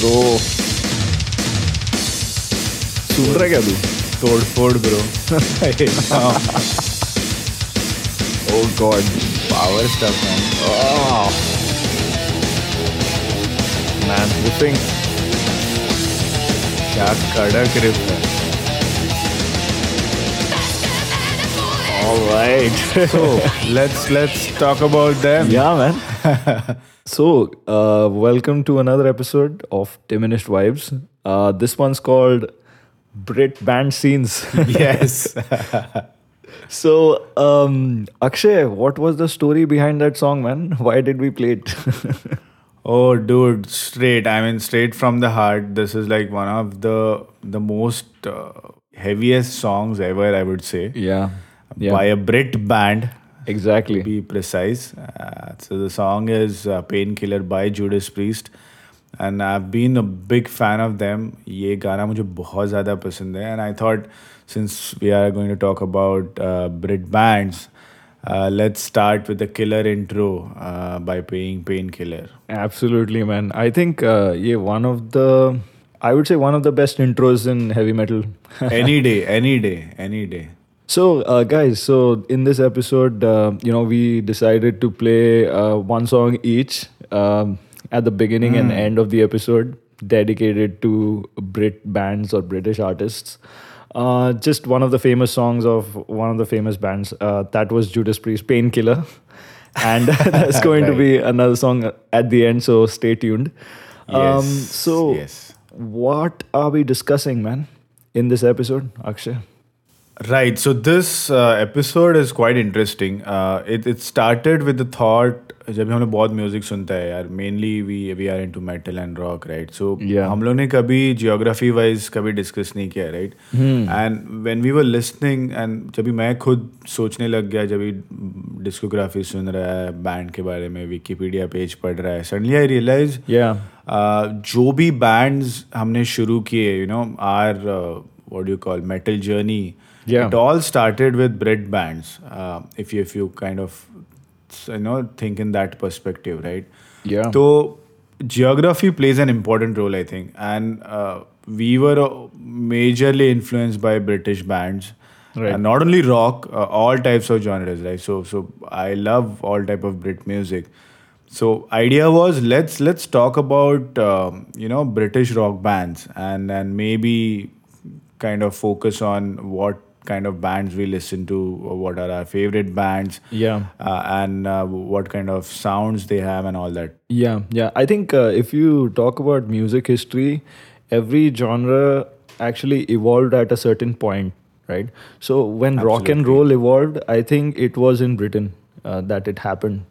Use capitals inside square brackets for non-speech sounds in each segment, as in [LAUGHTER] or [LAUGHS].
Bro सुन रहा है क्या तू तोड़ फोड़ bro Oh God. Power stuff man Oh. Man, ripping. क्या कड़क रिप है All right. so let's let's talk about them yeah, man. so, uh, welcome to another episode of Diminished Vibes. Uh, this one's called Brit Band Scenes. [LAUGHS] yes [LAUGHS] so, um, Akshay, what was the story behind that song, man? Why did we play it? [LAUGHS] oh dude straight i mean straight from the heart this is like one of the the most uh, heaviest songs ever i would say yeah. Yeah. by a brit band exactly. to be precise. Uh, so the song is uh, Painkiller by Judas Priest. And I've been a big fan of them. ये गाना मुझे बहुत ज़्यादा पसंद है. And I thought since we are going to talk about uh, Brit bands, uh, let's start with the killer intro uh, by paying Painkiller. Absolutely, man. I think uh, yeah, one of the, I would say one of the best intros in heavy metal. [LAUGHS] any day, any day, any day. So, uh, guys, so in this episode, uh, you know, we decided to play uh, one song each um, at the beginning and end of the episode, dedicated to Brit bands or British artists. Uh, just one of the famous songs of one of the famous bands. Uh, that was Judas Priest, Painkiller. [LAUGHS] And [LAUGHS] that's going to be another song at the end, so stay tuned. Um, Yes, so, yes. what are we discussing, man, in this episode, Akshay? Right. So this uh, episode is quite interesting. Uh, it it started with the thought जब भी हम लोग बहुत music सुनता है यार mainly we we are into metal and rock right so हम लोग ने कभी जियोग्राफी वाइज कभी डिस्कस नहीं किया right and when we were listening and जब भी मैं खुद सोचने लग गया जब भी डिस्कोग्राफी सुन रहा है बैंड के बारे में विकीपीडिया पेज पढ़ रहा है सडनली आई रियलाइज़ जो भी बैंड्स हमने शुरू किए you know or what you call metal journey Yeah. it all started with Brit bands uh, if you if you kind of you know think in that perspective right Yeah. so geography plays an important role i think and uh, we were uh, majorly influenced by british bands Right. and not only rock uh, all types of genres right so so i love all type of brit music so idea was let's let's talk about um, you know british rock bands and and maybe kind of focus on what kind of bands we listen to what are our favorite bands Yeah. uh, and uh, what kind of sounds they have and all that Yeah, yeah. I think uh, if you talk about music history, every genre actually evolved at a certain point, right? So when rock and roll evolved, I think it was in Britain uh, that it happened.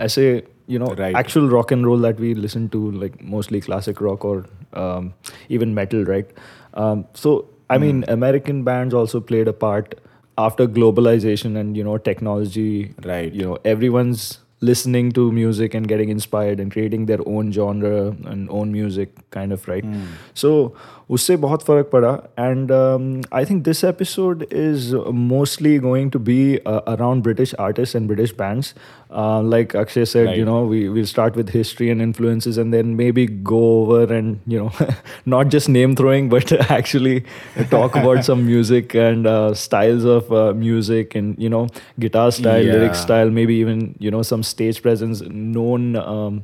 As a you know Right. actual rock and roll that we listen to, like mostly classic rock or um, even metal, right? Um, so I hmm. mean, American bands also played a part after globalization and you know technology Right. you know everyone's listening to music and getting inspired and creating their own genre and own music kind of right? Hmm. So उससे बहुत फर्क पड़ा and um, I think this episode is mostly going to be uh, around British artists and British bands uh, like Akshay said you Right. know we will start with history and influences and then maybe go over and you know not just name throwing but actually talk about some music and uh, styles of uh, music and you know guitar style lyric Yeah. style maybe even you know some stage presence known um,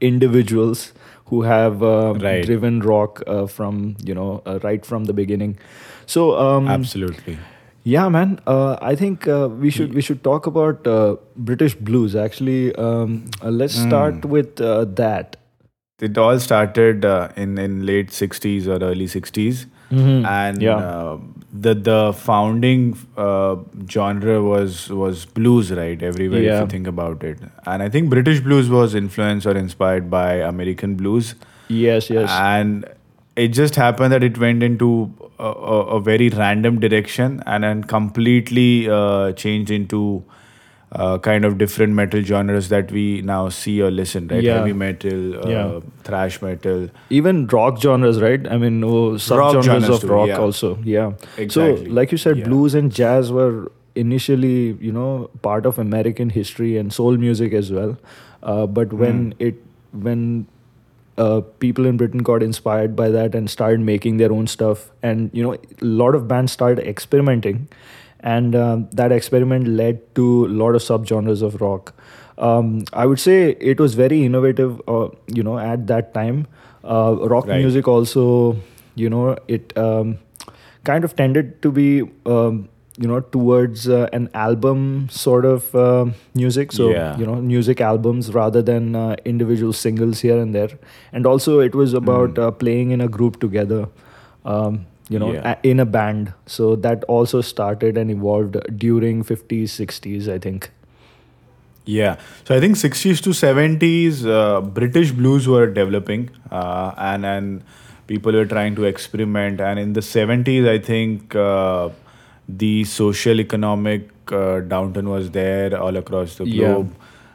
individuals who have uh, Right. driven rock uh, from you know uh, right from the beginning so um, absolutely yeah, man. Uh, I think uh, we should we should talk about uh, British blues. Actually, um, let's start with uh, that. it all started uh, in in late 60s or early 60s and Yeah. uh, the the founding uh, genre was was blues right? Everywhere if you think about it. And i think british blues was influenced or inspired by american blues. Yes, yes. and it just happened that it went into a, a, a very random direction and then completely uh, changed into uh, kind of different metal genres that we now see or listen right Yeah. heavy metal uh, Yeah. thrash metal Even rock genres, right? I mean, oh, subgenres genres of too, rock yeah. also. Yeah. Exactly. So, like you said, Yeah. blues and jazz were initially, you know, part of American history and soul music as well. Uh, but when Hmm. it when uh, people in Britain got inspired by that and started making their own stuff. And you know, a lot of bands started experimenting, and um, that experiment led to a lot of subgenres of rock. Um, I would say it was very innovative. Uh, you know, at that time, uh, rock Right. music also, you know, it um, kind of tended to be. Um, you know, towards uh, an album sort of uh, music. So, Yeah. you know, music albums rather than uh, individual singles here and there. And also, it was about Mm. uh, playing in a group together, um, you know, Yeah. a- in a band. So, that also started and evolved during 50s, 60s, I think. Yeah. So I think 60s to 70s, uh, British blues were developing, uh, and and people were trying to experiment. And in the 70s, I think uh, the social economic uh, downturn was there all across the Yeah. globe.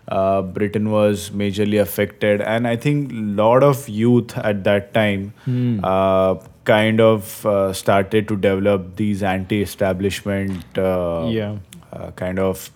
Uh, Britain was majorly affected, and I think a lot of youth at that time Hmm. Kind of uh, started to develop these anti-establishment uh, Yeah. uh, kind of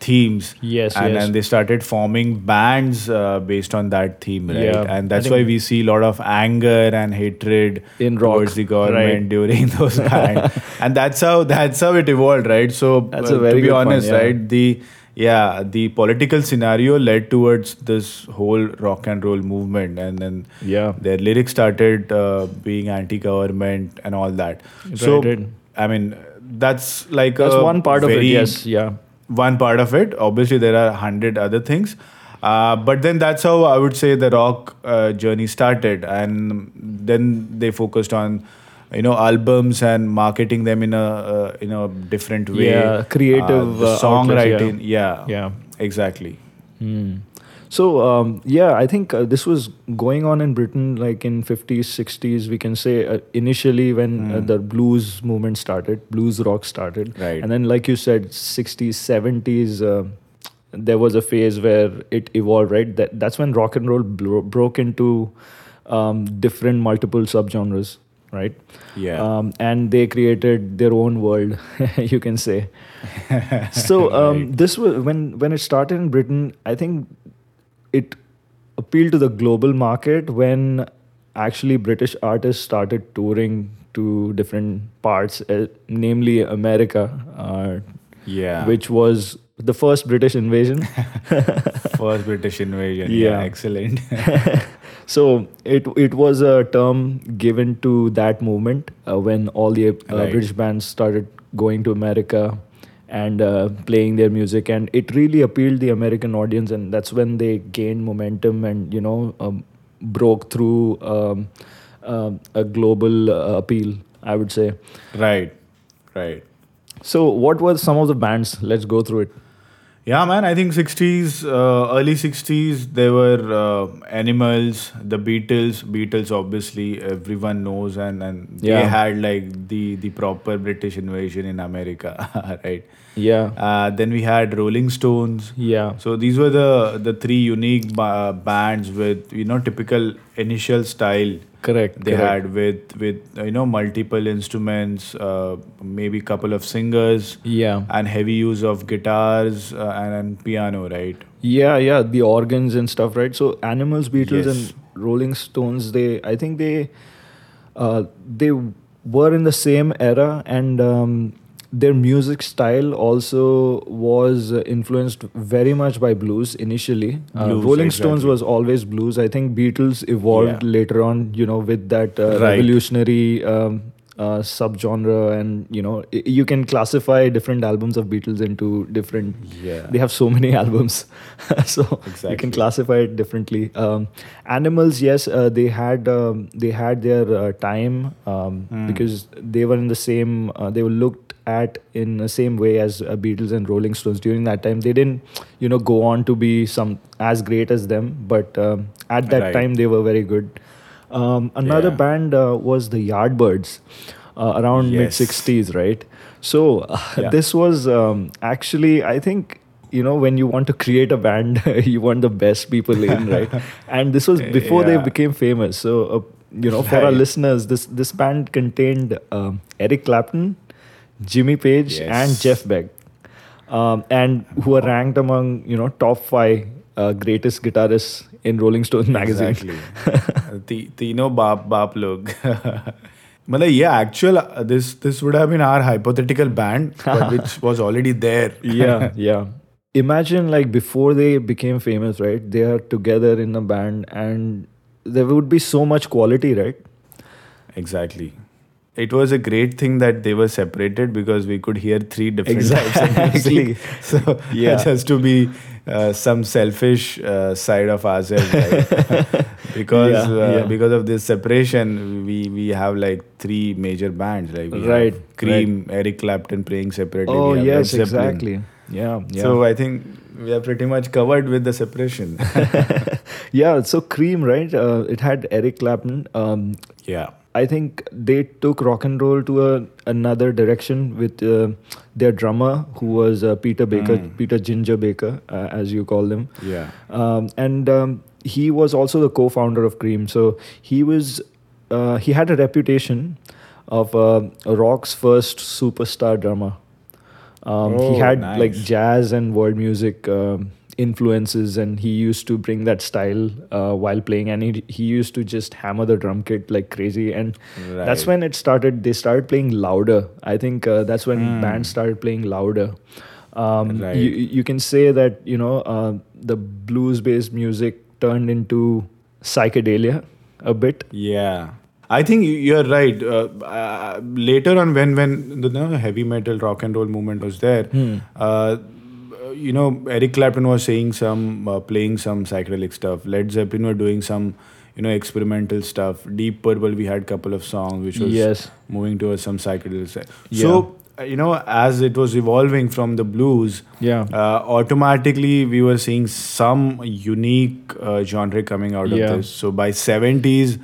themes Yes, and yes. then they started forming bands uh, based on that theme right Yeah, and that's why we see a lot of anger and hatred In rock, towards the government right. during [LAUGHS] those [LAUGHS] times and that's how that's how it evolved right so That's uh, a very to be honest yeah. right the yeah the political scenario led towards this whole rock and roll movement and then Yeah. their lyrics started uh, being anti-government and all that so Right, right. i mean that's like That's a one part of it, yes. Yeah. one part of it. Obviously, there are hundred other things. Uh, but then that's how I would say the rock uh, journey started, and then they focused on, you know, albums and marketing them in a uh, in a different way. Yeah, creative, the uh, outlets, yeah. songwriting. Yeah, Yeah. exactly. Hmm. So um, yeah, I think uh, this was going on in Britain like in 50s, 60s. We can say uh, initially when uh, Hmm. the blues movement started, blues rock started, Right. and then like you said, 60s, 70s. Uh, there was a phase where it evolved, right? That that's when rock and roll bro- broke into um, different multiple subgenres, right? Yeah. Um, and they created their own world, [LAUGHS] you can say. so [LAUGHS] um, Right. this was when when it started in Britain. I think it appealed to the global market when actually British artists started touring to different parts, uh, namely America, uh, yeah. which was the first British invasion. [LAUGHS] first British invasion? Yeah, Yeah. excellent. [LAUGHS] so it it was a term given to that movement uh, when all the uh, Right. British bands started going to America and uh, playing their music, and it really appealed the American audience, and that's when they gained momentum and you know um, broke through um, um a global uh, appeal. I would say. right, right. So, what were some of the bands? Let's go through it. Yeah, man. I think 60s, uh, early 60s, there were uh, Animals, the Beatles. Beatles, obviously, everyone knows, and and Yeah. they had like the the proper British invasion in America, [LAUGHS] right? Yeah, Uh, then we had Rolling Stones. yeah, So these were the the three unique ba- bands with you know typical initial style correct. they correct. had with with you know multiple instruments, uh, maybe couple of singers Yeah. and heavy use of guitars uh, and, and piano, right? Yeah, yeah, the organs and stuff, right? So Animals, Beatles, Yes. and Rolling Stones, they, I think they, uh, they were in the same era, and um, their music style also was uh, influenced very much by blues initially. Uh, Blues, Rolling Stones was always blues. I think Beatles evolved Yeah. later on, you know, with that uh, Right. revolutionary. Um, uh, subgenre and you know i- you can classify different albums of Beatles into different Yeah. they have so many [LAUGHS] albums [LAUGHS] so you can classify it differently um, animals yes uh, they had um, they had their uh, time um, Hmm. because they were in the same uh, they were looked at in the same way as uh, beatles and rolling stones. During that time they didn't you know go on to be some as great as them but um, at that Right. time they were very good. Um, another Yeah. band uh, was the yardbirds uh, around mid 60s right? So uh, [LAUGHS] Yeah. this was um, actually i think you know when you want to create a band [LAUGHS] you want the best people in [LAUGHS] right? And this was before they became famous. So uh, you know for our listeners this this band contained um, eric clapton jimmy page Yes. and jeff beck um, and who are ranked among you know top five uh, greatest guitarists in Rolling Stone magazine. Exactly. [LAUGHS] Ti- Tino Bap Bap log. [LAUGHS] Matlab, yeah, actual uh, this this would have been our hypothetical band, [LAUGHS] which was already there. yeah, yeah. Imagine like before they became famous, right? They are together in a band, and there would be so much quality, right? Exactly. It was a great thing that they were separated because we could hear three different types of Exactly. music. [LAUGHS] So Yeah. just to be uh, some selfish uh, side of ourselves, [LAUGHS] right? because Yeah, uh, yeah. because of this separation, we we have like three major bands, like we have Right, Cream, Eric Clapton playing separately. Oh yes, exactly. Yeah, yeah. So I think we are pretty much covered with the separation. [LAUGHS] yeah, so Cream, right? Uh, it had Eric Clapton. Um, yeah. I think they took rock and roll to a, another direction with uh, their drummer, who was uh, Peter Baker, Mm. Peter Ginger Baker, uh, as you call him. Yeah. Um, and um, he was also the co-founder of Cream. So he was uh, he had a reputation of uh, rock's first superstar drummer. Um, Oh, he had like jazz and world music um influences, and he used to bring that style uh, while playing. And he, he used to just hammer the drum kit like crazy. And that's when it started. They started playing louder. I think uh, that's when Mm. bands started playing louder. Um, Right. you, you can say that you know uh, the blues-based music turned into psychedelia a bit. Yeah. I think you- you're right. Uh, uh, later on, when when the no, heavy metal rock and roll movement was there, Hmm. uh, you know, Eric Clapton was saying some, uh, playing some psychedelic stuff. Led Zeppelin were doing some, you know, experimental stuff. Deep Purple, we had a couple of songs which was Yes. moving towards some psychedelic side. Yeah. So, uh, you know, as it was evolving from the blues, Yeah. uh, automatically we were seeing some unique uh, genre coming out Yeah. of this. So by 70s,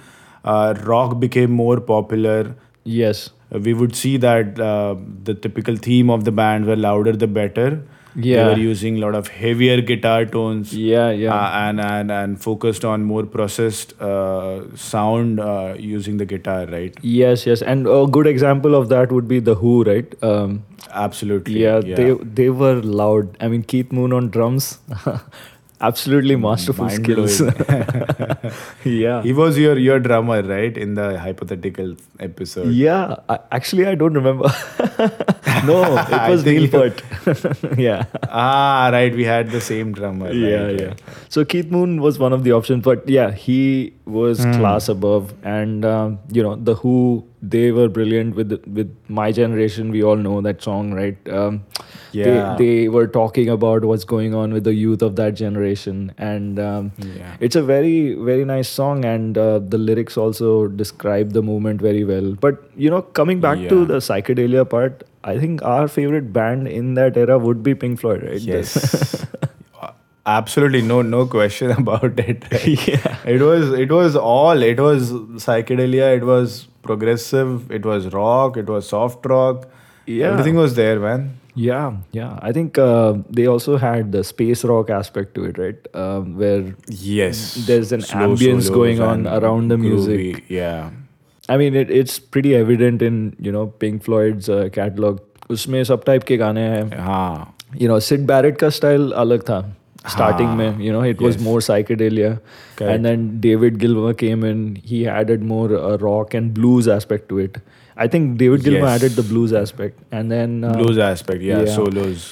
uh, rock became more popular. Yes. Uh, we would see that uh, the typical theme of the band were louder the better. Yeah. They were using a lot of heavier guitar tones. Yeah. Yeah. Uh, and, and and focused on more processed uh, sound uh, using the guitar, right? yes. Yes. And a good example of that would be the Who, right? Um, Absolutely. yeah, They they were loud. I mean, Keith Moon on drums. [LAUGHS] Absolutely masterful Mind-blowing. skills. [LAUGHS] [LAUGHS] yeah. He was your your drummer, right? In the hypothetical episode. Yeah, I, actually, I don't remember. [LAUGHS] no, it was think Neil you- yeah. Ah, right. We had the same drummer. right, yeah, yeah. So Keith Moon was one of the options, but yeah, he was Hmm. class above, and um, you know the Who they were brilliant with with my generation. We all know that song, right? Um, Yeah. They, they were talking about what's going on with the youth of that generation, and um, Yeah. it's a very very nice song, and uh, the lyrics also describe the movement very well. But you know, coming back to the psychedelia part, I think our favorite band in that era would be Pink Floyd, right? Yes. [LAUGHS] Absolutely no no question [LAUGHS] about it. yeah. It was it was all it was psychedelia. It was progressive. It was rock. It was soft rock. Yeah. Everything was there, man. Yeah, yeah. I think uh, they also had the space rock aspect to it, right? Um, where yes, there's an ambience going on around the music. Yeah. I mean, it, it's pretty evident in you know Pink Floyd's uh, catalog. उसमें सब type के गाने हैं हाँ you know Syd Barrett का style अलग था starting ah, you know it was more psychedelia and then david gilmour came in he added more uh, rock and blues aspect to it I think David Gilmour Yes. added the blues aspect and then uh, Blues aspect. Yeah. yeah. Solos.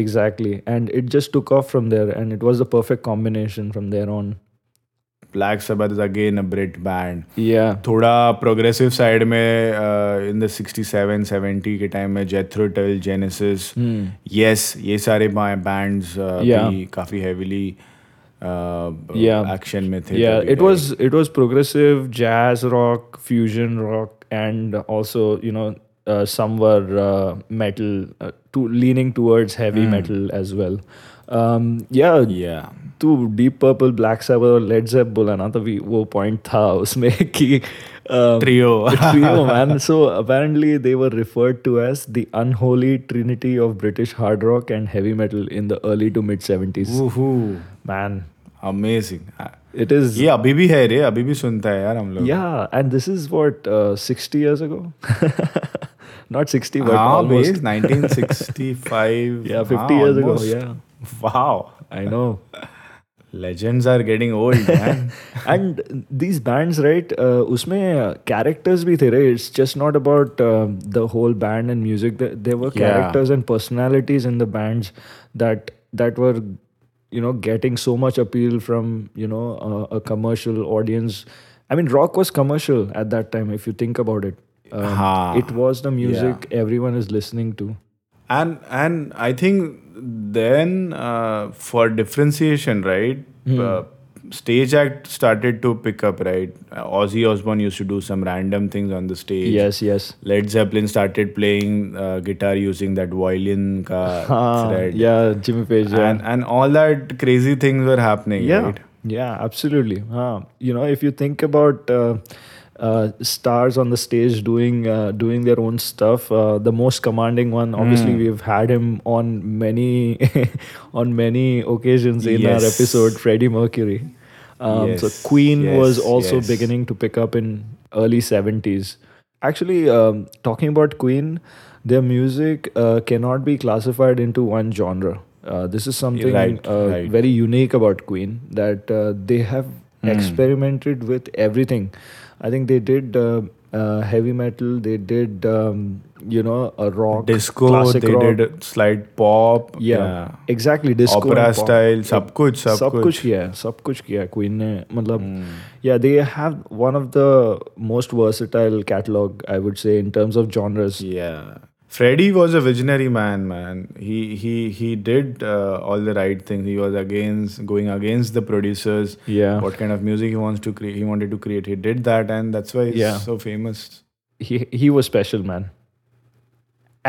exactly and it just took off from there and it was the perfect combination from there on Black Sabbath is again a Brit band. yeah थोड़ा progressive side में in the 67 70 के time में जेथरो टल genesis Hmm. Yes ये सारे bands Yeah. भी काफी heavily Yeah. Action में थे yeah तभी, it was it was progressive jazz rock fusion rock and also you know uh, some were uh, metal uh, to leaning towards heavy Hmm. metal as well um, yeah yeah तू deep purple black Sabbath और lead जेप बोला ना तभी वो point था उसमें कि um, Trio. trio [LAUGHS] [LAUGHS] man so apparently they were referred to as the unholy trinity of british hard rock and heavy metal in the early to mid 70s Woohoo. man amazing it is ये अभी भी है रे अभी भी सुनता है यार हम लोग Yeah, and this is what uh, 60 years ago. [LAUGHS] Not 60, but हाँ almost. base 1965 [LAUGHS] Yeah, 50 हाँ, years ago. almost. Yeah, wow I know. legends are getting old [LAUGHS] man and these bands right uh, usme uh, characters bhi the right it's just not about uh, the whole band and music there, there were Yeah. characters and personalities in the bands that that were you know getting so much appeal from you know uh, a commercial audience. I mean rock was commercial at that time if you think about it. Um, it was the music everyone is listening to. And and i think then uh, for differentiation right? Hmm. uh, stage act started to pick up right? Uh, ozzy osbourne used to do some random things on the stage. Yes yes. Led zeppelin started playing uh, guitar using that violin ka [LAUGHS] Ah, thread. yeah jimmy page yeah. and and all that crazy things were happening yeah right? yeah absolutely. Uh, you know if you think about uh, uh, stars on the stage doing uh, doing their own stuff uh, the most commanding one obviously Hmm. we've had him on many [LAUGHS] on many occasions in our episode freddie mercury um, so Yes, queen was also yes. beginning to pick up in early 70s actually um, talking about queen their music uh, cannot be classified into one genre uh, this is something Right, uh, right. very unique about Queen that uh, they have Hmm. experimented with everything. I think they did uh, uh, heavy metal, they did um, you know a rock, disco classic they rock. did slight pop yeah, exactly disco opera and pop. style सब कुछ सब सब कुछ कुछ किया है सब कुछ किया है क्वीन ने मतलब Hmm. yeah they have one of the most versatile catalog I would say in terms of genres Yeah. Freddie was a visionary man, man. He he he did uh, all the right things. He was against going against the producers. yeah What kind of music he wants to create? He wanted to create. He did that, and that's why he's Yeah. so famous. he he was special man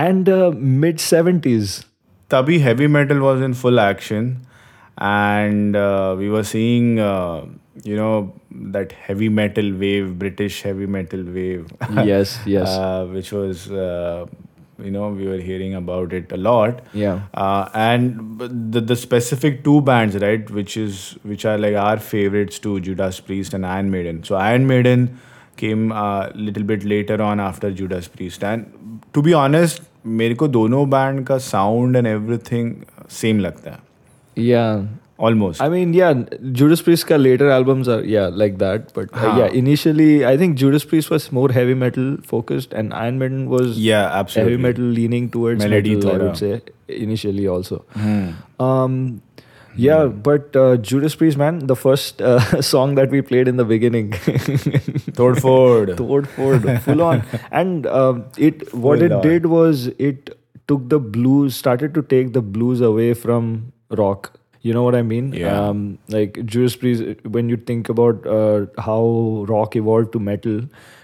and uh, mid 70s Tabi heavy metal was in full action, and uh, we were seeing, uh, you know, that heavy metal wave, British heavy metal wave. yes [LAUGHS] yes uh, which was, uh, you know, we were hearing about it a lot. yeah Uh, and b- the the specific two bands, right, which is which are like our favorites too, Judas Priest and Iron Maiden. So Iron Maiden came a little bit later on after Judas Priest. And to be honest, मेरे को दोनों band का sound and everything same लगता है yeah almost i mean yeah judas priest ka later albums are yeah like that but uh, yeah initially i think judas priest was more heavy metal focused and iron maiden was yeah absolutely heavy metal leaning towards Melody metal, thoda. i would say initially also hmm. um yeah, hmm. but uh, Judas Priest, man, the first uh, [LAUGHS] song that we played in the beginning, [LAUGHS] Tordford, Tordford, full on, [LAUGHS] and um, it what it on. did was it took the blues, started to take the blues away from rock you know what I mean? Yeah. Um, like Judas Priest, when you think about uh, how rock evolved to metal,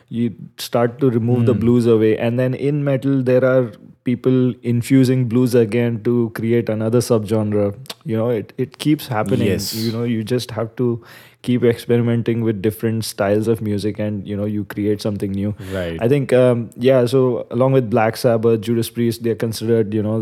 you start to remove the Hmm. blues away, and then in metal there are people infusing blues again to create another subgenre. You know, it it keeps happening. Yes. You know, you just have to keep experimenting with different styles of music, and you know, you create something new. Right. I think, um, yeah. So along with Black Sabbath, Judas Priest, they're considered, you know,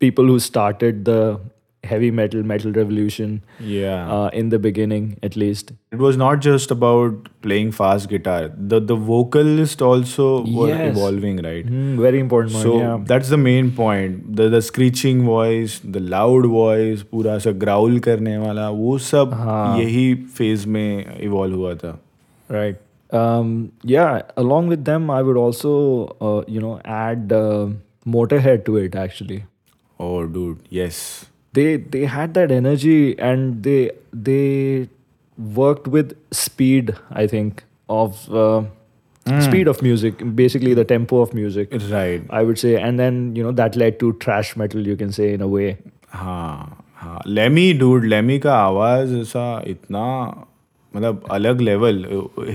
people who started the heavy metal metal revolution yeah. uh, in the beginning, at least. It was not just about playing fast guitar. The the vocalist also were Yes. evolving, right? Hmm, very important one. So yeah. that's the main point. The the screeching voice, the loud voice, पूरा सा growl करने वाला वो सब हाँ. यही phase में evolve हुआ था. Right. Um, yeah. Along with them, I would also, uh, you know, add uh, Motorhead to it. Actually, Oh dude, yes. they they had that energy and they they worked with speed i think of uh, mm. speed of music basically the tempo of music. Right. I would say and then you know that led to thrash metal you can say in a way. हाँ हाँ Lemmy dude Lemmy का आवाज़ ऐसा इतना मतलब अलग level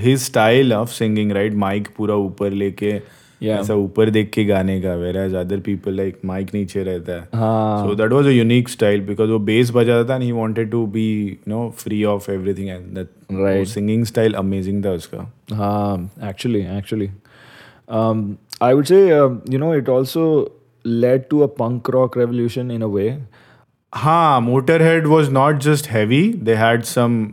his style of singing right mic पूरा ऊपर लेके ऐसा ऊपर देख के गाने का where as other people like mic नीचे रहता है। So that was a unique style because वो बेस बजाता था and he wanted to be you know free of everything and that right singing style amazing था उसका। हाँ actually actually I would say you know it also led to a punk rock revolution in a way हाँ Motorhead was not just heavy they had some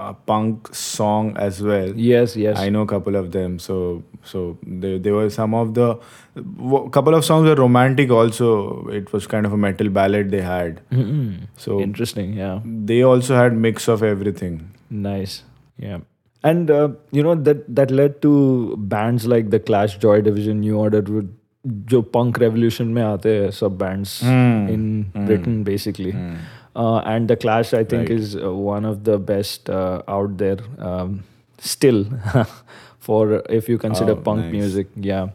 uh, punk song as well. Yes, yes. I know a couple of them. So so there, there were some of the w- couple of songs were romantic also. It was kind of a metal ballad they had. Mm-mm. So Interesting, yeah. they also had mix of everything. Nice. Yeah. And uh, you know that that led to bands like the Clash, Joy Division, New Order, would जो punk revolution में आते हैं सब bands Hmm. in Hmm. Britain basically. Hmm. Uh, and the Clash, I think, Right. is uh, one of the best uh, out there um, still [LAUGHS] for if you consider Oh, punk nice. music. Yeah.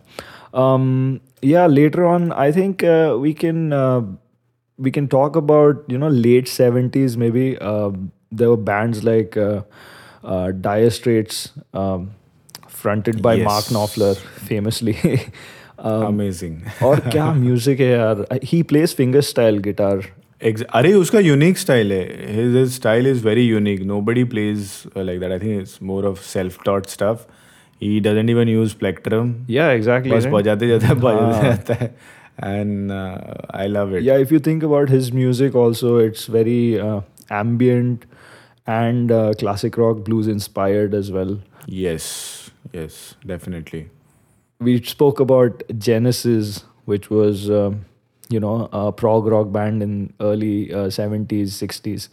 Um, yeah. Later on, I think uh, we can uh, we can talk about you know late seventies maybe. Uh, there were bands like uh, uh, Dire Straits, um, fronted by Mark Yes. Knopfler, famously. [LAUGHS] um, Amazing. और [LAUGHS] क्या music है यार ही place finger style guitar Ex- अरे उसका unique style है his, his style is very unique nobody plays uh, like that i think it's more of self taught stuff he doesn't even use yeah exactly बस बजाते जाता है बजाते हाँ. जाता है and uh, i love it yeah if you think about his music also it's very uh, ambient and uh, classic rock blues inspired as well yes yes definitely we spoke about genesis which was um, you know a prog rock band in early uh, 70s 60s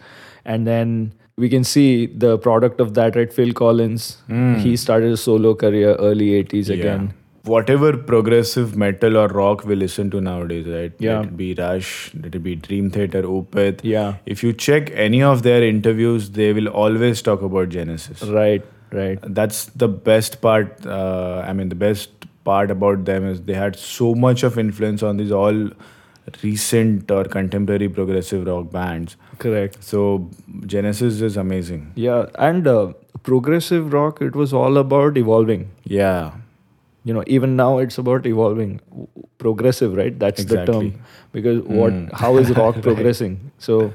and then we can see the product of that right? Phil collins Hmm. he started a solo career early 80s Yeah. again. Whatever progressive metal or rock we listen to nowadays right? Yeah. let it be rush let it be dream theater opeth. Yeah. If you check any of their interviews they will always talk about genesis. Right right. That's the best part uh, i mean the best part about them is they had so much of influence on these all recent or contemporary progressive rock bands. Correct. So genesis is amazing. Yeah and uh, progressive rock it was all about evolving. Yeah. You know even now it's about evolving. Progressive right? That's the term. Because what Mm. how is rock [LAUGHS] Right. progressing? So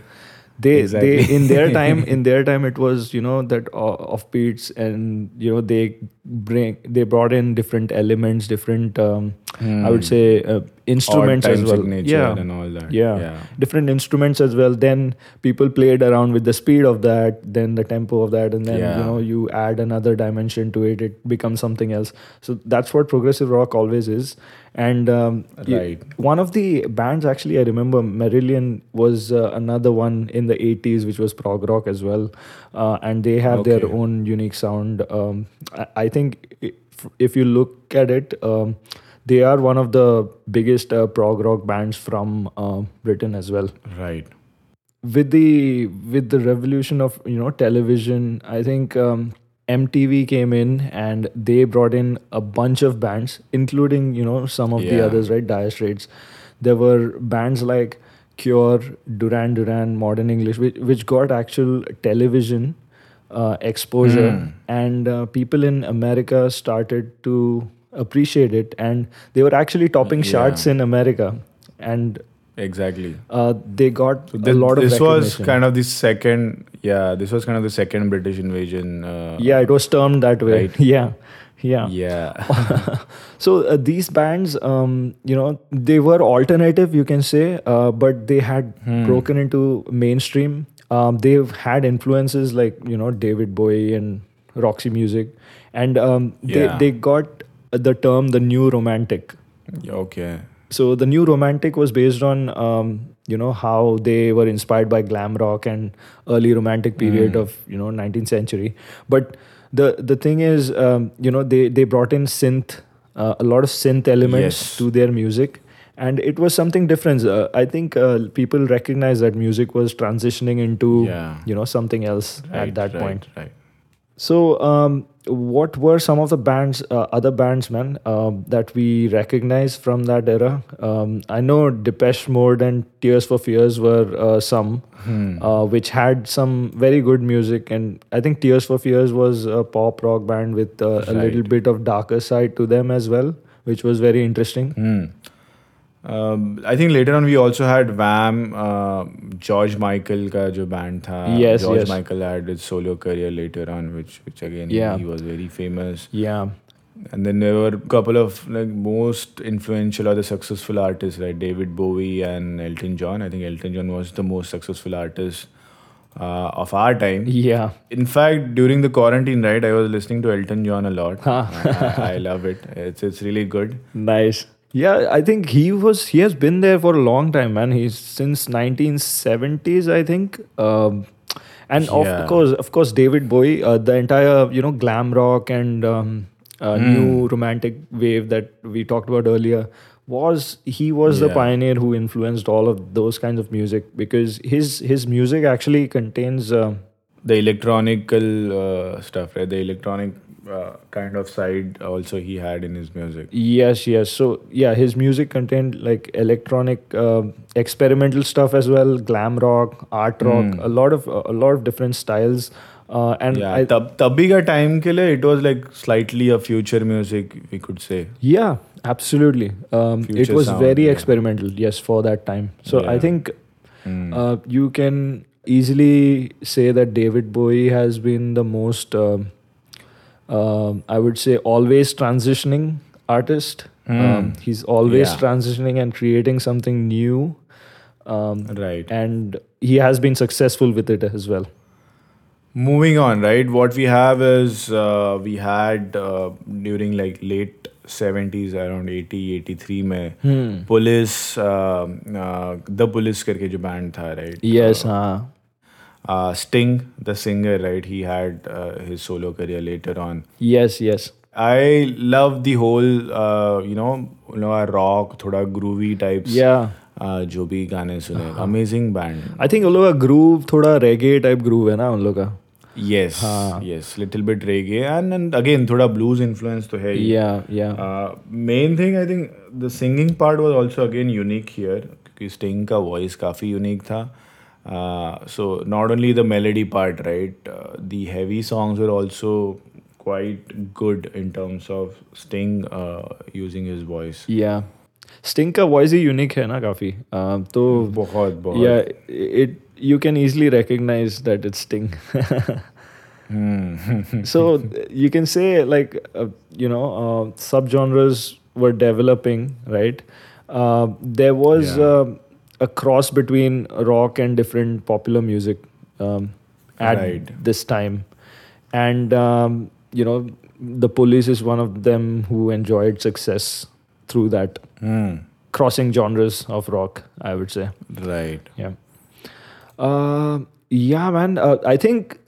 they Exactly. they in their [LAUGHS] time in their time it was you know that o- offbeats and you know they bring they brought in different elements different um, i would say uh, instruments as well. yeah. and all that. Yeah. yeah. Different instruments as well. Then people played around with the speed of that then the tempo of that and then Yeah. you know you add another dimension to it it becomes something else. So that's what progressive rock always is. And um, Right. one of the bands actually i remember marillion was uh, another one in the 80s which was prog rock as well. Uh, and they have their own unique sound. Um, I, I think if, if you look at it um, they are one of the biggest uh, prog rock bands from uh, britain as well. Right. With the with the revolution of you know television i think um, mtv came in and they brought in a bunch of bands including you know some of the others right? Dire straits. There were bands like cure duran duran modern english which, which got actual television uh, exposure. Hmm. and uh, people in america started to appreciate it. And they were actually topping Yeah. charts in america. And exactly. uh, they got so a lot of this was kind of the second yeah this was kind of the second british invasion uh, yeah it was termed that way. Right. [LAUGHS] yeah. Yeah. Yeah. [LAUGHS] So uh, these bands um, you know they were alternative you can say uh, but they had Hmm. broken into mainstream. Um, they've had influences like you know david bowie and roxy music. And um, they, Yeah. they got the term the new romantic. Okay. So the new romantic was based on um, you know how they were inspired by glam rock and early romantic period Mm. of you know 19th century. But the the thing is um, you know they they brought in synth uh, a lot of synth elements Yes. to their music. And it was something different. Uh, i think uh, people recognized that music was transitioning into Yeah. you know something else right, at that right, point. right. So, um, what were some of the bands, uh, other bands, man, um, that we recognize from that era? Um, I know Depeche Mode and Tears for Fears were uh, some, Hmm. uh, which had some very good music, and I think Tears for Fears was a pop rock band with uh, a little bit of darker side to them as well, which was very interesting. Hmm. Um, I think later on we also had Wham, George Michael ka jo band tha. Yes, George yes. Michael had his solo career later on, which which again Yeah. he was very famous. Yeah, And then there were a couple of like most influential or the successful artists, like David Bowie and Elton John. I think Elton John was the most successful artist uh, of our time. Yeah. In fact, during the quarantine, right, I was listening to Elton John a lot. [LAUGHS] I, I love it. It's it's really good. Nice. Yeah, I think he was he has been there for a long time, man. He's since 1970s, I think. Um, and Yeah. of course, of course, David Bowie, uh, the entire you know glam rock and um, uh, new romantic wave that we talked about earlier was he was the pioneer who influenced all of those kinds of music because his his music actually contains. Uh, The electronical uh, stuff, right? The electronic uh, kind of side also he had in his music yes yes so yeah his music contained like electronic uh, experimental stuff as well glam rock art rock mm. a lot of a lot of different styles uh, and yeah, I, tab, ka time ke liye, it was like slightly a future music we could say yeah absolutely um, it was sound, very yeah. experimental yes for that time so yeah. i think mm. uh, you can easily say that david bowie has been the most um, um, I would say, always transitioning artist. Um, he's always Yeah. transitioning and creating something new. Um, Right. and he has been successful with it as well. Moving on, right? What we have is uh, we had uh, during like late 70s around 80 83 में police the police करके जो band था right Yes, uh, Uh, Sting, the singer, right? He had uh, his solo career later on. Yes, yes. I love the whole, uh, you know, you know, rock, thoda groovy types. Yeah. Uh, जो भी गाने सुने amazing band I think उन लोग का groove थोड़ा रेगे type groove है ना उन लोग का yes yes little bit reggae and and again थोड़ा ब्लूज इन्फ्लुएंस तो है yeah yeah main thing I think the singing part was also again unique here क्योंकि स्टिंग का वॉइस काफ़ी यूनिक था uh, so not only the melody part right uh, the heavy songs were also quite good in terms of Sting uh, using his voice Yeah. Sting का voice ही unique है ना काफी. Uh, तो बहुत बहुत yeah, it you can easily recognize that it's Sting. Hmm. so you can say like uh, you know uh, subgenres were developing right uh, there was Yeah. a cross between rock and different popular music um, at Right. this time and um, you know the police is one of them who enjoyed success through that Hmm. crossing genres of rock i would say right yeah. Uh, yeah, man. Uh, I think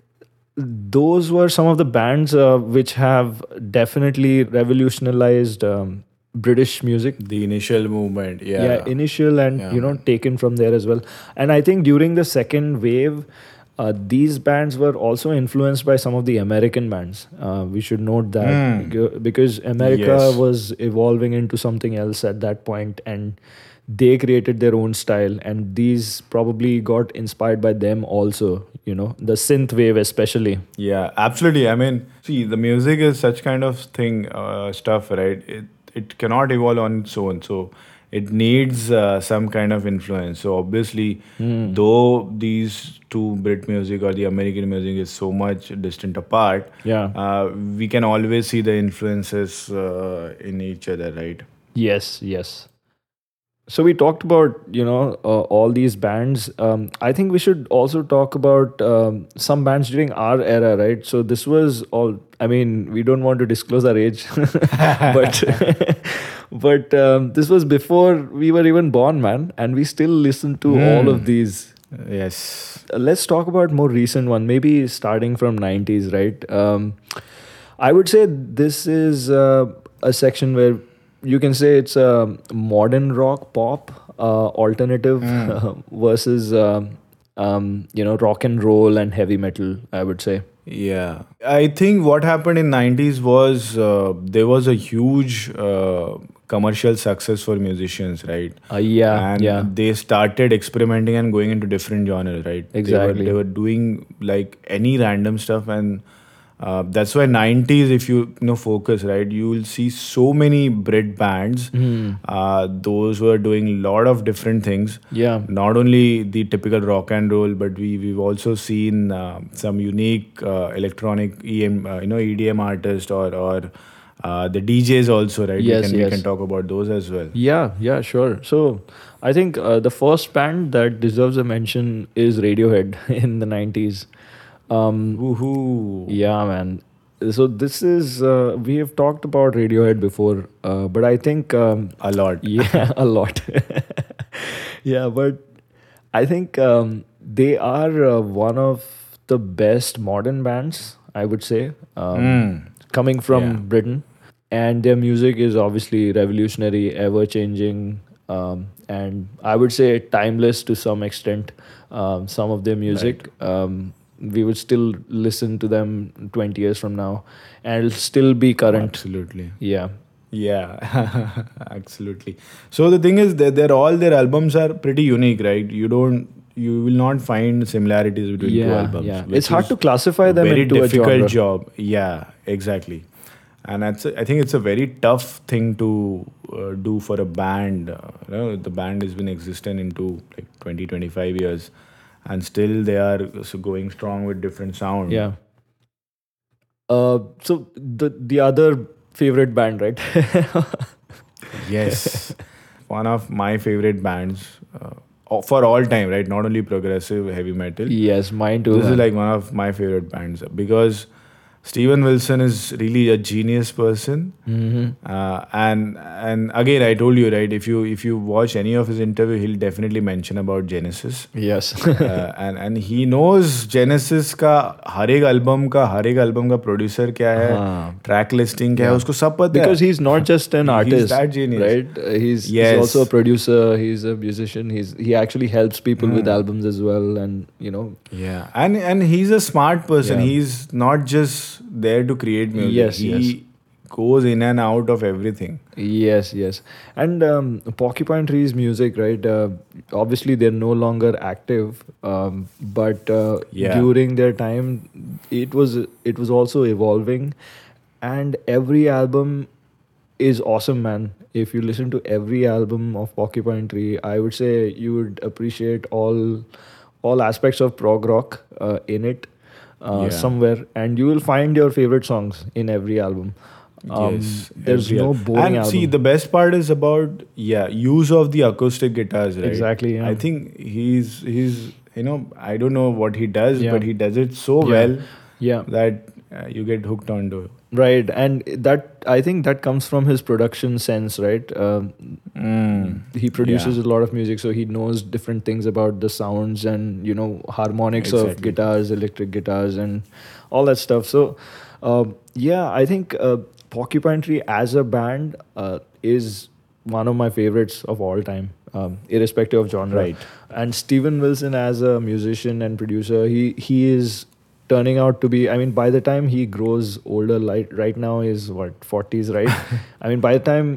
those were some of the bands uh, which have definitely revolutionized um, British music. the initial movement yeah, Yeah, initial and Yeah. you know taken from there as well. And I think during the second wave, uh, these bands were also influenced by some of the American bands. Uh, we should note that beca- because America Yes. was evolving into something else at that point, and they created their own style, and these probably got inspired by them also. You know, the synth wave especially. Yeah, absolutely. I mean, see, the music is such kind of thing, uh, stuff, right? It it cannot evolve on its own, so it needs uh, some kind of influence. So obviously, though these two Brit music or the American music is so much distant apart, Yeah. uh, we can always see the influences uh, in each other, right? Yes, yes. So we talked about you know uh, all these bands. Um, I think we should also talk about um, some bands during our era, right? So this was all. I mean, we don't want to disclose our age, [LAUGHS] but [LAUGHS] but um, this was before we were even born, man, and we still listen to all of these. Yes. Uh, let's talk about more recent one maybe starting from 90s right um, i would say this is uh, a section where you can say it's a modern rock pop uh, alternative [LAUGHS] versus um, um, you know rock and roll and heavy metal i would say Yeah, I think what happened in '90s was uh, there was a huge uh, commercial success for musicians, right? uh, yeah and yeah they started experimenting and going into different genres, right? They were- Exactly. They were, doing like any random stuff, and uh, that's why '90s, if you, you know focus, right, you will see so many Brit bands. Hmm. Uh, those who are doing a lot of different things yeah not only the typical rock and roll, but we we've also seen uh, some unique uh, electronic EM, uh, you know, EDM artist or or uh, the DJs also, right? Yes, we, can, yes. we can talk about those as well. Yeah, yeah, sure. So I think uh, the first band that deserves a mention is Radiohead [LAUGHS] in the 90s. Um, Woohoo! yeah, man. So this is, uh, we have talked about Radiohead before, uh, but I think, um, A lot. [LAUGHS] yeah, a lot. [LAUGHS] yeah, but I think um, they are uh, one of the best modern bands, I would say, um, Mm. coming from Yeah. Britain. And their music is obviously revolutionary, ever changing, um, and I would say timeless to some extent. Um, some of their music, um, we would still listen to them 20 years from now, and it'll still be current. Absolutely. Yeah. Yeah, [LAUGHS] absolutely. So the thing is that they're all their albums are pretty unique, right? You don't, you will not find similarities between two albums. yeah. It's hard to classify them very into a difficult genre. job. Yeah, exactly. And that's, I think it's a very tough thing to uh, do for a band. Uh, you know, the band has been existent into like 20, 25 years, and still they are so going strong with different sound. Yeah. Uh, so the the other favorite band, right? [LAUGHS] Yes. One of my favorite bands uh, for all time, right? Not only progressive heavy metal. yes, mine too. This is like one of my favorite bands because Steven Wilson is really a genius person. Mhm. Uh, and and again, I told you right. If you if you watch any of his interview, he'll definitely mention about Genesis. Yes. [LAUGHS] uh, and and he knows Genesis का हर एक album का हर एक album का producer क्या है, हाँ. track listing क्या है, उसको सब पता है. because he's not just an He's artist, that genius. right? Uh, he's, Yes. he's also a producer. He's a musician. He's he actually helps people with Hmm. albums as well, and you know, Yeah, and and he's a smart person. Yeah. He's not just there to create music. Yes, he yes. goes in and out of everything. yes, yes. And um, Porcupine Tree's music, right? Uh, obviously, they're no longer active, um, but uh, Yeah. during their time, it was it was also evolving, and every album is awesome, man. If you listen to every album of Porcupine Tree, I would say you would appreciate all all aspects of prog rock uh, in it uh, Yeah. somewhere, and you will find your favorite songs in every album. Um, yes, there's no boring And album. see, the best part is about yeah use of the acoustic guitars. Right? Exactly, yeah. I think he's he's you know I don't know what he does, Yeah. but he does it so well yeah, that uh, you get hooked onto. Right, and that I think that comes from his production sense, right? Um, Mm. he produces Yeah. a lot of music so he knows different things about the sounds and you know harmonics of guitars electric guitars and all that stuff so um, yeah i think uh, porcupine tree as a band uh, is one of my favorites of all time um, irrespective of genre Right. and steven wilson as a musician and producer he he is turning out to be i mean by the time he grows older like right now is what 40s right [LAUGHS] i mean by the time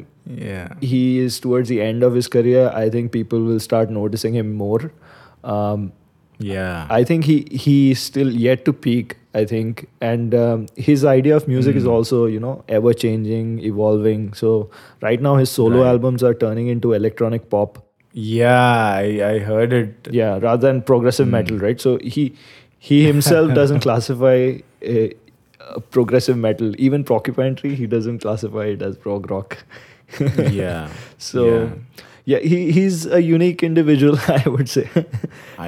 Yeah. he is towards the end of his career, I think people will start noticing him more. Um, Yeah. I think he he's still yet to peak. I think, and um, his idea of music is Mm. also you know ever changing, evolving. So right now his solo Right. albums are turning into electronic pop. yeah, I, I heard it. Yeah, rather than progressive Mm. metal, right? So he he himself doesn't classify. a, uh, progressive metal, even Porcupine Tree, he doesn't classify it as prog rock. [LAUGHS] yeah. So Yeah. yeah, he he's a unique individual, [LAUGHS] I would say.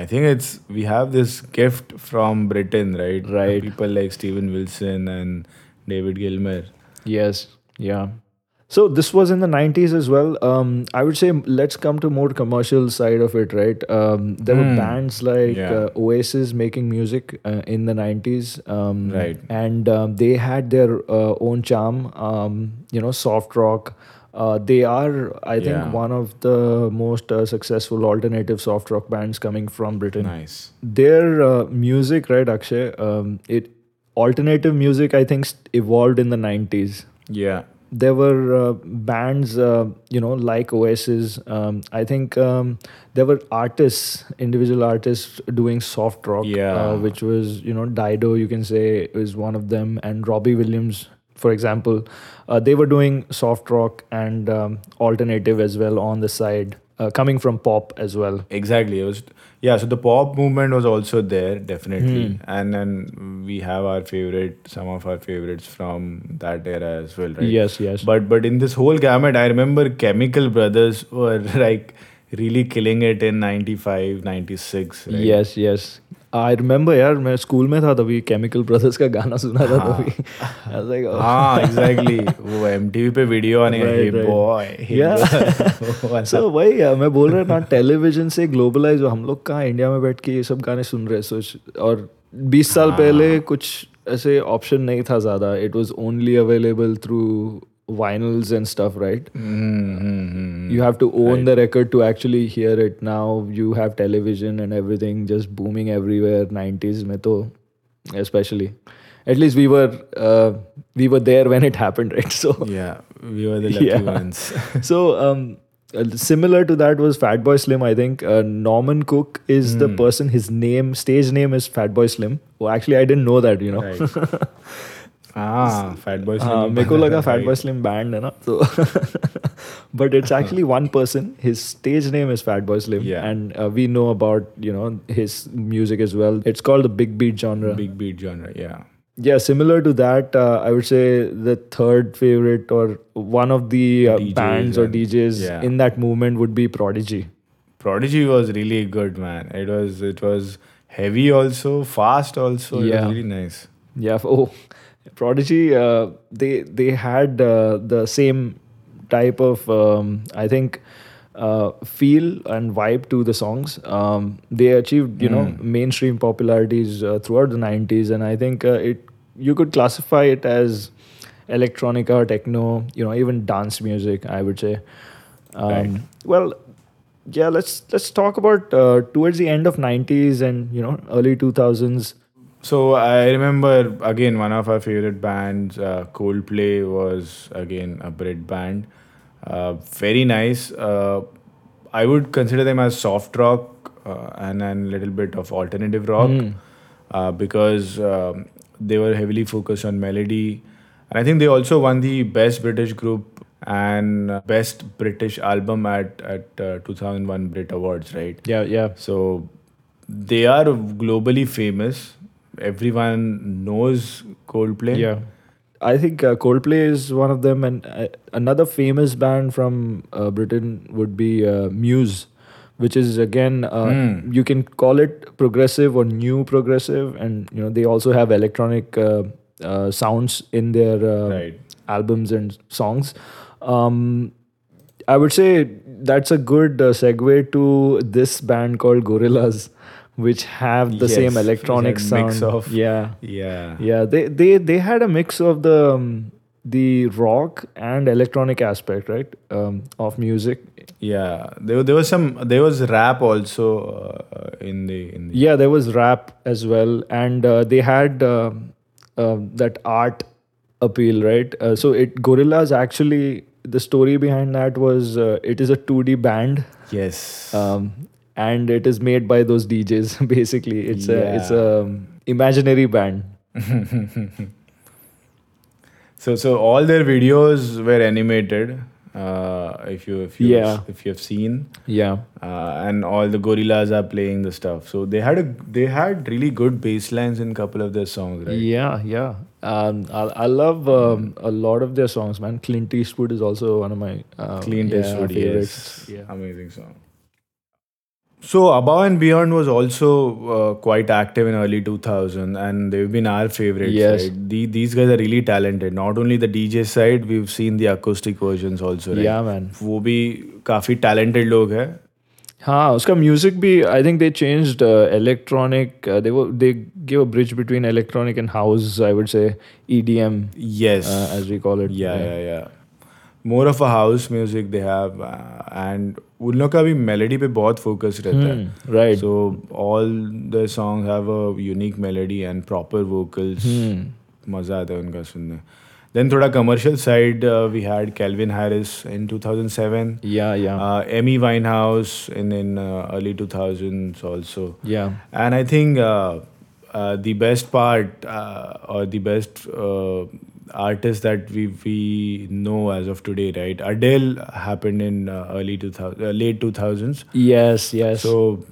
I think it's we have this gift from Britain, right? Right. People like Steven Wilson and David Gilmour. yes, yeah. So this was in the 90s as well. Um, I would say let's come to more commercial side of it, right? Um, there were Hmm. bands like Yeah. uh, Oasis making music uh, in the 90s, um, Right. And um, they had their uh, own charm. Um, you know, soft rock. Uh, they are, I think, Yeah. one of the most uh, successful alternative soft rock bands coming from Britain. Nice. their uh, music right akshay um, it alternative music i think evolved in the 90s Yeah. There were uh, bands uh, you know like oasis um, i think um, there were artists individual artists doing soft rock Yeah. uh, which was you know dido you can say is one of them and robbie williams for example uh, they were doing soft rock and um, alternative as well on the side uh, coming from pop as well. Exactly. It was yeah. So the pop movement was also there, definitely, Hmm. and then we have our favorite, some of our favorites from that era as well, right? Yes, yes. But but in this whole gamut, I remember Chemical Brothers were [LAUGHS] like really killing it in 95, 96. Right? yes, yes. I remember यार मैं school में था तभी chemical brothers का गाना सुना था तभी। Was like, oh. हाँ एग्जैक्टली वो MTV पे वीडियो आने [LAUGHS] so वही है मैं बोल रहा था टेलीविज़न से ग्लोबलाइज हम लोग कहाँ इंडिया में बैठ के ये सब गाने सुन रहे हैं सोच। और 20 साल पहले कुछ ऐसे ऑप्शन नहीं था ज़्यादा। It was only available through vinyls and stuff, right? Mm-hmm. You have to own right. the record to actually hear it. Now you have television and everything just booming everywhere. 90s mein especially. At least we were uh, we were there when it happened, right? [LAUGHS] So yeah, we were the lucky yeah. ones. [LAUGHS] so um, similar to that was Fatboy Slim. I think uh, Norman Cook is mm. the hmm. person. His name, stage name is Fatboy Slim. Well, actually, I didn't know that. You know. Right. [LAUGHS] ah fat boy हाँ Slim. मेरे को लगा Right. Fat boy slim band है ना तो but it's actually [LAUGHS] one person his stage name is fat boy slim Yeah. And we know about you know his music as well it's called the big beat genre big beat genre yeah yeah similar to that uh, i would say the third favorite or one of the uh, DJs bands or and- djs yeah. in that movement would be prodigy prodigy was really good man it was it was heavy also fast also it Yeah. was really nice Yeah. Oh, Prodigy. Uh, they they had uh, the same type of um, I think uh, feel and vibe to the songs. Um, they achieved you know mainstream popularities uh, throughout the '90s, and I think uh, it you could classify it as electronica, techno, you know, even dance music. I would say. Um, Right. Well, yeah. Let's let's talk about uh, towards the end of '90s and you know early 2000s. So I remember again one of our favorite bands, uh, Coldplay, was again a Brit band. Uh, very nice. Uh, I would consider them as soft rock uh, and and little bit of alternative rock uh, because um, they were heavily focused on melody, and I think they also won the best British group and best British album at at uh, 2001 Brit Awards, right? Yeah, yeah. So they are globally famous. Everyone knows Coldplay. Yeah. I think uh, Coldplay is one of them, and uh, another famous band from uh, Britain would be uh, Muse, which is again uh, Hmm. you can call it progressive or new progressive, and you know they also have electronic uh, uh, sounds in their uh, Right. albums and songs. Um, I would say that's a good uh, segue to this band called Gorillaz, which have the Yes, same electronic sound. mix of- yeah, Yeah. yeah, they they they had a mix of the um, the rock and electronic aspect, right, um, of music. Yeah. There, there was some. There was rap also uh, in the in the. Yeah, there was rap as well, and uh, they had uh, uh, that art appeal, right? Uh, so it Gorillaz actually the story behind that was uh, it is a 2D band. Yes. Um, and it is made by those DJs. [LAUGHS] Basically, it's a it's a um, imaginary band. [LAUGHS] so so all their videos were animated. Uh, if you if you Yeah. if you have seen, Yeah, uh, and all the gorillas are playing the stuff. So they had a they had really good bass lines in a couple of their songs, right? Yeah, yeah. Um, I, I love um, a lot of their songs, man. Clint Eastwood is also one of my uh, Clint yeah, Eastwood, favorites. yes, Yeah. amazing song. So Above and Beyond was also uh, quite active in early 2000, and they've been our favorites. Yes. right? The, these guys are really talented. Not only the DJ side, we've seen the acoustic versions also. Right? Yeah, man. वो भी काफी talented लोग हैं. हाँ उसका music भी I think they changed electronic they वो they give a bridge between electronic and house I would say EDM Yes. As we call it yeah, yeah, yeah. more of a house music they have and उन लोग का भी melody पे बहुत focus रहता है। Right so all the song have a unique melody and proper vocals मज़ा आता है उनका सुनने। देन थोड़ा commercial side we had Calvin Harris in 2007 yeah yeah Amy Winehouse in in early 2000s also yeah and I think the best part और the best or the best uh, artists that we we know as of today, right? Adele happened in uh, early 2000, uh, late 2000s. Yes, yes. So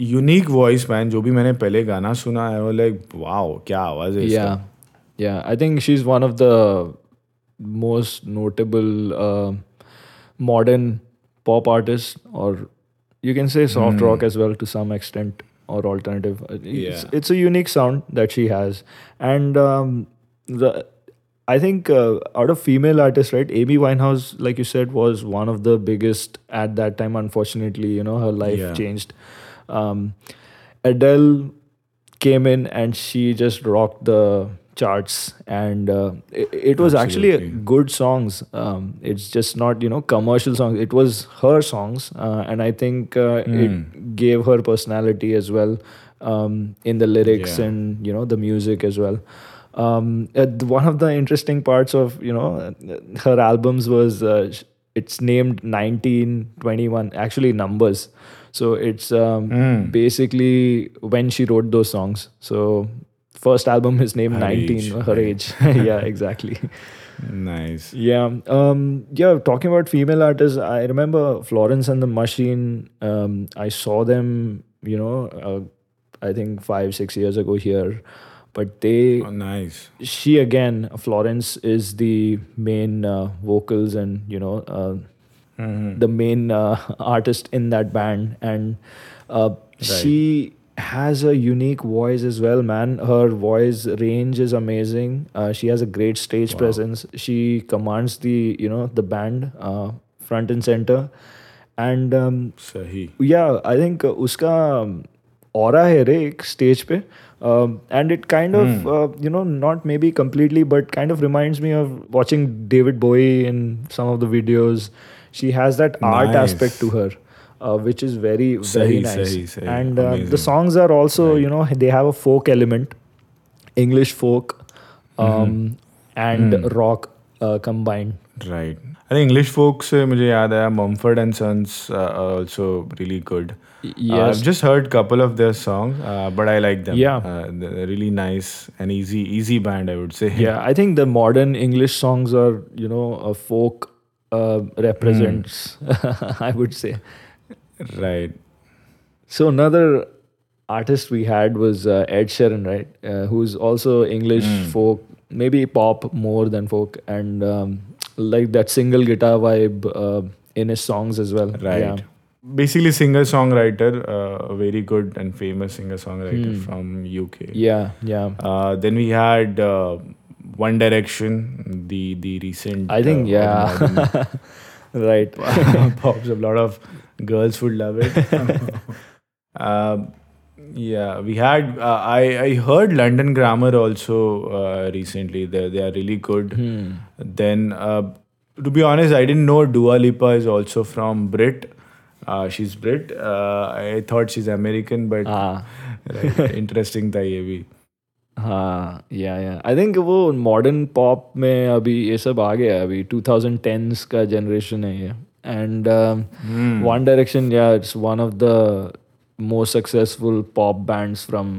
unique voice man जो भी मैंने पहले गाना सुना है वो like wow क्या आवाज है yeah, yeah. I think she's one of the most notable uh, modern pop artists, or you can say soft rock as well to some extent, or alternative. Uh, It's, Yeah. it's a unique sound that she has, and um, the I think uh, out of female artists, right? Amy Winehouse, like you said, was one of the biggest at that time. Unfortunately, you know, her life Yeah. changed. Um, Adele came in and she just rocked the charts, and uh, it, it was actually Absolutely. good songs. Um, it's just not you know commercial songs. It was her songs, uh, and I think uh, Hmm. it gave her personality as well um, in the lyrics Yeah. and you know the music as well. Um, uh, one of the interesting parts of you know her albums was uh, it's named 1921 actually numbers. So it's um, Hmm. basically when she wrote those songs. So first album is named Her 19 age, her [LAUGHS] age. Yeah exactly. [LAUGHS] Nice. yeah um yeah talking about female artists i remember florence and the machine um i saw them you know uh, i think 5 6 years ago here but they Oh, nice. she again florence is the main uh, vocals and you know uh, Mhm. the main uh, [LAUGHS] artist in that band and uh, she has a unique voice as well man her voice range is amazing uh, she has a great stage Wow. presence she commands the you know the band uh, front and center and um, Sahi. yeah i think uh, uska aura hai re stage pe um, and it kind of, mm. uh, you know, not maybe completely, but kind of reminds me of watching David Bowie in some of the videos. She has that nice. art aspect to her. Uh, which is very very nice and uh, the songs are also right. you know they have a folk element english folk um, mm-hmm. and mm. rock uh, combined right i think english folk se uh, mujhe yaad mumford and sons uh, are also really good Y- Uh, yes I've just heard a couple of their songs, uh, but I like them. Yeah. Uh, they're really nice and easy, easy band, I would say. [LAUGHS] yeah i think the modern english songs are you know a folk uh, represents [LAUGHS] i would say right. so another artist we had was uh, ed sheeran right uh, who's also english Mm. folk maybe pop more than folk and um, like that single guitar vibe uh, in his songs as well Right. yeah Basically, singer songwriter, uh, a very good and famous singer songwriter Hmm. from UK. yeah yeah Uh, then we had uh, One Direction, the the recent. i think uh, yeah [LAUGHS] right [LAUGHS] pops. A lot of girls would love it. [LAUGHS] um, yeah, we had. Uh, I I heard London Grammar also uh, recently. They they are really good. Hmm. Then, uh, to be honest, I didn't know Dua Lipa is also from Brit. Uh, she's Brit. Uh, I thought she's American, but ah [LAUGHS] right, interesting था ये भी. हाँ yeah yeah I think वो modern pop में अभी ये सब आ गया है अभी 2010s का जनरेशन है ये and Hmm. One Direction yeah it's one of the most successful pop bands from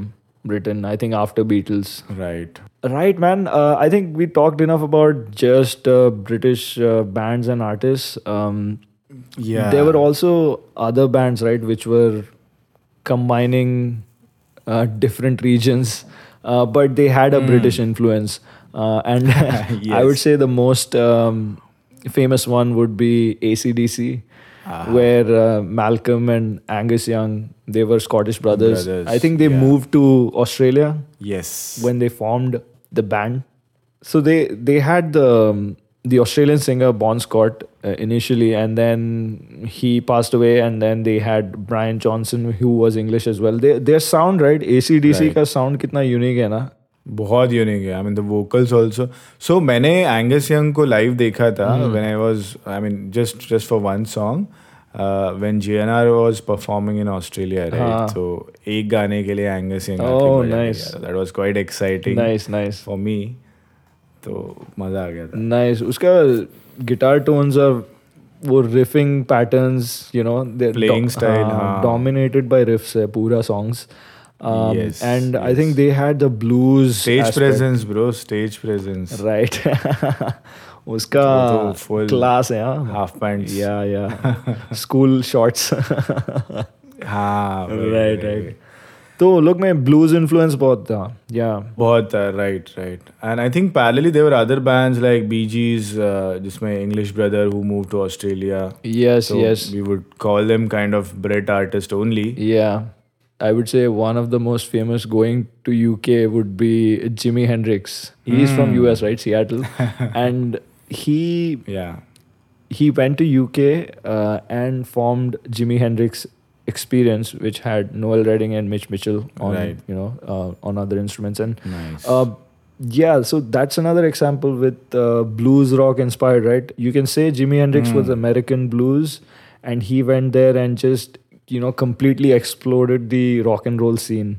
Britain I think after Beatles Right. Right, man. Uh, I think we talked enough about just uh, British uh, bands and artists. Um, yeah. There were also other bands, right, which were combining uh, different regions, uh, but they had a British influence. Uh, and [LAUGHS] [LAUGHS] I would say the most um, famous one would be ACDC, Ah. where uh, Malcolm and Angus Young, they were Scottish brothers. Brothers, I think they yeah. moved to Australia Yes. when they formed the band. So they they had the um, the Australian singer Bon Scott uh, initially, and then he passed away, and then they had Brian Johnson, who was English as well. They, their sound, right? ACDC Right. का sound कितना unique है ना? बहुत unique है I mean the vocals also so मैंने Angus Young को live देखा था Hmm. When I was I mean just just for one song when जीएनआर was performing in Australia हाँ. राइट सो एक गाने के लिए Angus Young Oh, nice. That was quite exciting Nice, nice, for me तो मज़ा आ गया था नाइस nice. उसका गिटार टोन्स और वो riffing patterns you know playing style dominated by riffs है पूरा songs Um, yes, and yes. I think they had the blues stage aspect. presence, bro. Stage presence. Right. [LAUGHS] उसका class तो है half pant या या school shorts हाँ right [LAUGHS] हाँ, right तो लोग में ब्लूज इन्फ्लुएंस बहुत था या बहुत right right and I think parallelly they were other bands like B जीज जिसमें English brother who move to Australia yes so yes we would call them kind of Brit artist only. Yeah, I would say one of the most famous going to UK would be Jimi Hendrix. He's from US, right, Seattle, [LAUGHS] and he Yeah. he went to UK uh, and formed Jimi Hendrix Experience, which had Noel Redding and Mitch Mitchell on Right. you know uh, on other instruments and. Nice. Uh, yeah, so that's another example with uh, blues rock inspired, right? You can say Jimi Hendrix was Mm. American blues, and he went there and just you know completely exploded the rock and roll scene,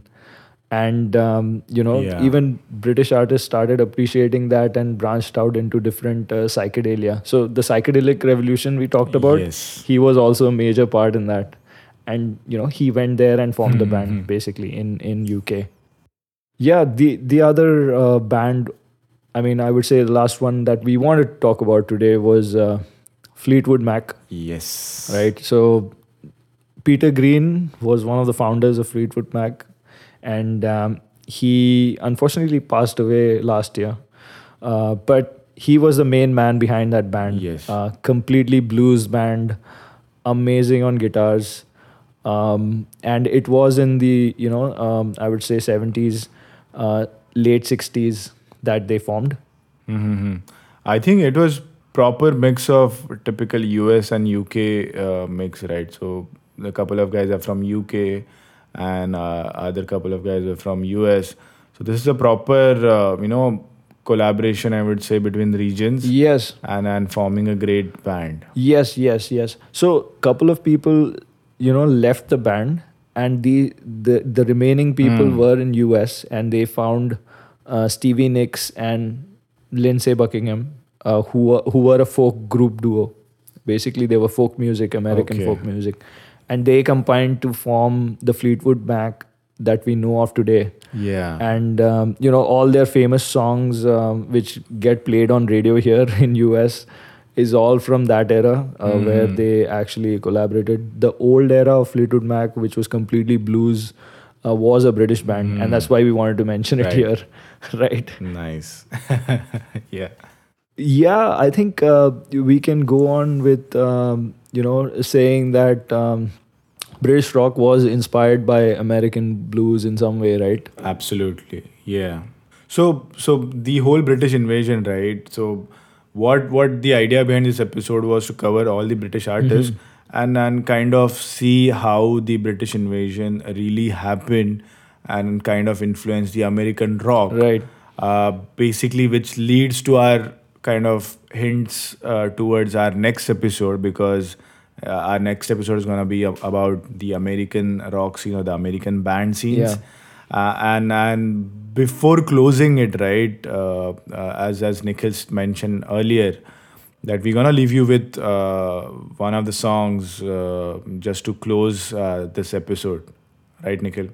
and um, you know Yeah. even British artists started appreciating that and branched out into different uh, psychedelia. So the psychedelic revolution we talked about, Yes. he was also a major part in that, and you know he went there and formed the band Mhm. basically in in UK. Yeah, the the other uh, band, I mean, I would say the last one that we wanted to talk about today was uh, Fleetwood Mac, Yes. right? So Peter Green was one of the founders of Fleetwood Mac, and um, he unfortunately passed away last year. Uh, but he was the main man behind that band. Yes. Uh, completely blues band, amazing on guitars. Um, and it was in the, you know, um, I would say 70s, uh, late 60s that they formed. hmm I think it was proper mix of typical US and UK uh, mix, right? So a couple of guys are from UK, and uh, other couple of guys are from US. So this is a proper, uh, you know, collaboration. I would say between the regions Yes. and and forming a great band. Yes, yes, yes. So couple of people, you know, left the band, and the the the remaining people Hmm. were in US, and they found uh, Stevie Nicks and Lindsey Buckingham, uh, who were, who were a folk group duo. Basically, they were folk music, American Okay. folk music, and they combined to form the Fleetwood Mac that we know of today Yeah. and um, you know all their famous songs um, which get played on radio here [LAUGHS] in us is all from that era uh, where Mhm. they actually collaborated the old era of fleetwood mac which was completely blues uh, was a british band Mhm. and that's why we wanted to mention it here [LAUGHS] right nice. [LAUGHS] yeah. yeah i think uh, we can go on with um, you know saying that um, british rock was inspired by american blues in some way right Absolutely. Yeah. So so the whole British invasion, right? So what what the idea behind this episode was to cover all the British artists and and kind of see how the British invasion really happened and kind of influenced the American rock. right Uh, basically, which leads to our kind of hints uh, towards our next episode because uh, our next episode is going to be ab- about the American rock scene or the American band scenes. Yeah. Uh, and and before closing it, right, uh, uh, as as Nikhil mentioned earlier, that we're gonna leave you with uh, one of the songs uh, just to close this episode, right, Nikhil?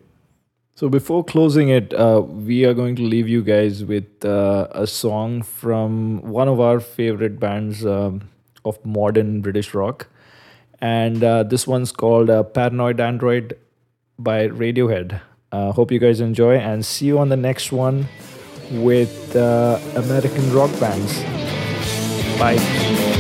So before closing it, uh, we are going to leave you guys with uh, a song from one of our favorite bands um, of modern British rock, and uh, this one's called "Paranoid Android" by Radiohead. Uh, hope you guys enjoy, and see you on the next one with uh, American rock bands. Bye.